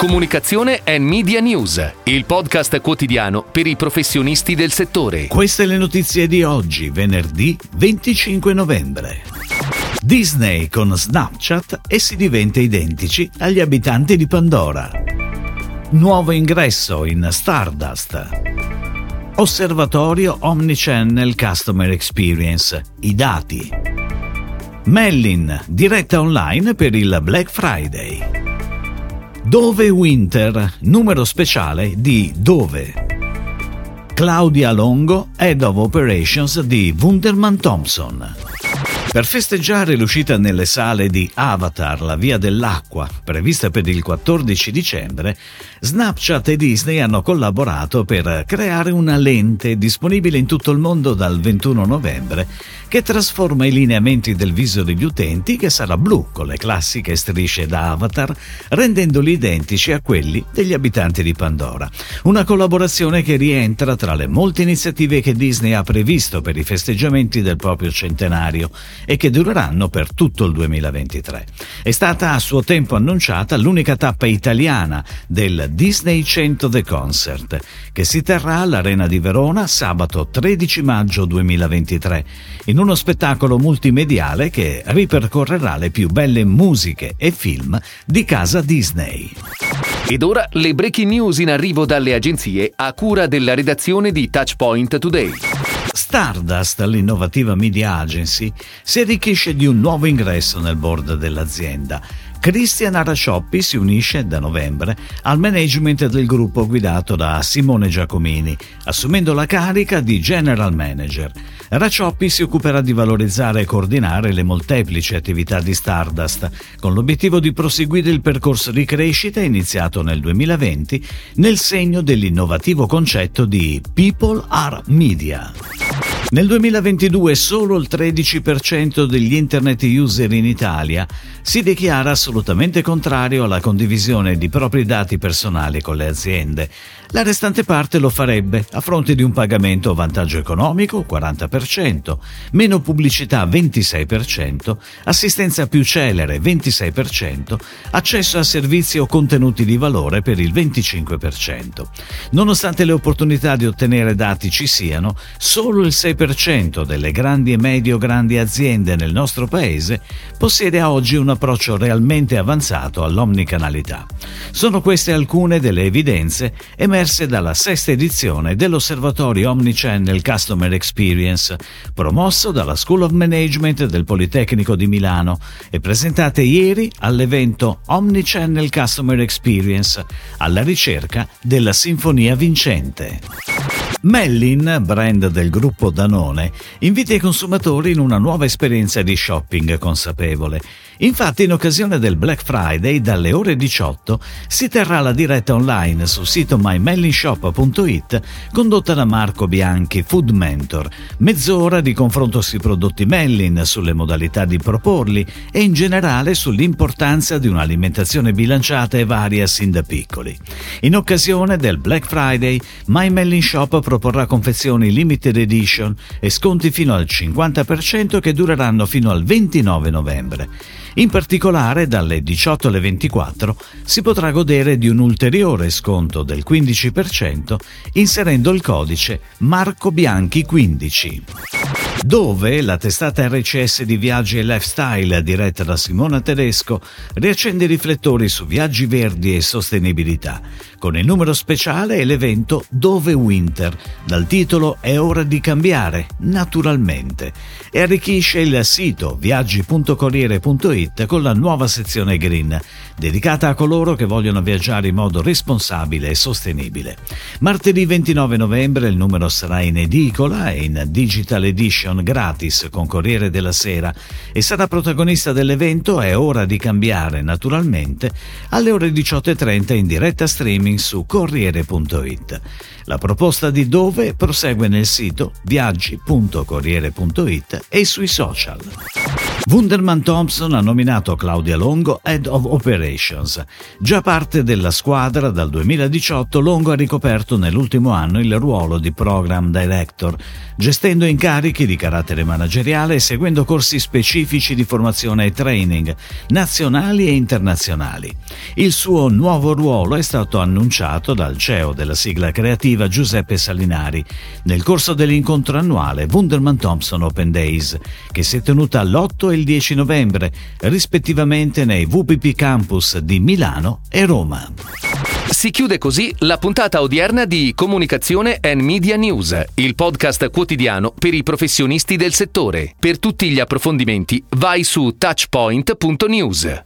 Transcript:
Comunicazione e Media News, il podcast quotidiano per i professionisti del settore. Queste le notizie di oggi, venerdì 25 novembre. Disney con Snapchat e si diventa identici agli abitanti di Pandora. Nuovo ingresso in Stardust. Osservatorio Omnichannel Customer Experience. I dati. Mellin, diretta online per il Black Friday. Dove Winter, numero speciale di Dove. Claudia Longo, Head of Operations di Wunderman Thompson. Per festeggiare l'uscita nelle sale di Avatar, la via dell'acqua, prevista per il 14 dicembre, Snapchat e Disney hanno collaborato per creare una lente disponibile in tutto il mondo dal 21 novembre che trasforma i lineamenti del viso degli utenti che sarà blu con le classiche strisce da avatar, rendendoli identici a quelli degli abitanti di Pandora. Una collaborazione che rientra tra le molte iniziative che Disney ha previsto per i festeggiamenti del proprio centenario e che dureranno per tutto il 2023. È stata a suo tempo annunciata l'unica tappa italiana del Disney 100 The Concert, che si terrà all'Arena di Verona sabato 13 maggio 2023, in uno spettacolo multimediale che ripercorrerà le più belle musiche e film di casa Disney. Ed ora le breaking news in arrivo dalle agenzie a cura della redazione di Touchpoint Today. Stardust, l'innovativa media agency, si arricchisce di un nuovo ingresso nel board dell'azienda Christian Arascioppi si unisce da novembre al management del gruppo guidato da Simone Giacomini, assumendo la carica di General Manager. Arascioppi si occuperà di valorizzare e coordinare le molteplici attività di Stardust, con l'obiettivo di proseguire il percorso di crescita iniziato nel 2020 nel segno dell'innovativo concetto di People are Media. Nel 2022 solo il 13% degli internet user in Italia si dichiara assolutamente contrario alla condivisione di propri dati personali con le aziende. La restante parte lo farebbe a fronte di un pagamento a vantaggio economico 40%, meno pubblicità 26%, assistenza più celere 26%, accesso a servizi o contenuti di valore per il 25%. Nonostante le opportunità di ottenere dati ci siano, solo il 6% delle grandi e medio-grandi aziende nel nostro paese possiede oggi un approccio realmente avanzato all'omnicanalità. Sono queste alcune delle evidenze emerse dalla sesta edizione dell'Osservatorio Omnichannel Customer Experience, promosso dalla School of Management del Politecnico di Milano e presentate ieri all'evento Omnichannel Customer Experience, alla ricerca della sinfonia vincente. Mellin, brand del gruppo Danone, invita i consumatori in una nuova esperienza di shopping consapevole. Infatti, in occasione del Black Friday, dalle ore 18, si terrà la diretta online sul sito mymellinshop.it condotta da Marco Bianchi, Food Mentor. Mezz'ora di confronto sui prodotti Mellin, sulle modalità di proporli e in generale sull'importanza di un'alimentazione bilanciata e varia sin da piccoli. In occasione del Black Friday, My Mellin Shop proporrà confezioni limited edition e sconti fino al 50% che dureranno fino al 29 novembre. In particolare, dalle 18 alle 24 si potrà godere di un ulteriore sconto del 15% inserendo il codice Marco Bianchi 15 dove la testata RCS di viaggi e lifestyle diretta da Simona Tedesco riaccende i riflettori su viaggi verdi e sostenibilità, con il numero speciale e l'evento Dove Winter, dal titolo È ora di cambiare, naturalmente, e arricchisce il sito viaggi.corriere.it con la nuova sezione green, dedicata a coloro che vogliono viaggiare in modo responsabile e sostenibile. Martedì 29 novembre il numero sarà in edicola e in digital edition edition gratis con Corriere della Sera e sarà protagonista dell'evento È ora di cambiare naturalmente alle ore 18.30 in diretta streaming su Corriere.it. La proposta di dove prosegue nel sito viaggi.corriere.it e sui social. Wunderman Thompson ha nominato Claudia Longo Head of Operations. Già parte della squadra dal 2018, Longo ha ricoperto nell'ultimo anno il ruolo di Program Director, gestendo incarichi di carattere manageriale e seguendo corsi specifici di formazione e training, nazionali e internazionali. Il suo nuovo ruolo è stato annunciato dal CEO della sigla creativa Giuseppe Salinari nel corso dell'incontro annuale Wunderman Thompson Open Days, che si è tenuta l'8 e il 10 novembre, rispettivamente nei VPP Campus di Milano e Roma. Si chiude così la puntata odierna di Comunicazione and Media News, il podcast quotidiano per i professionisti del settore. Per tutti gli approfondimenti vai su touchpoint.news.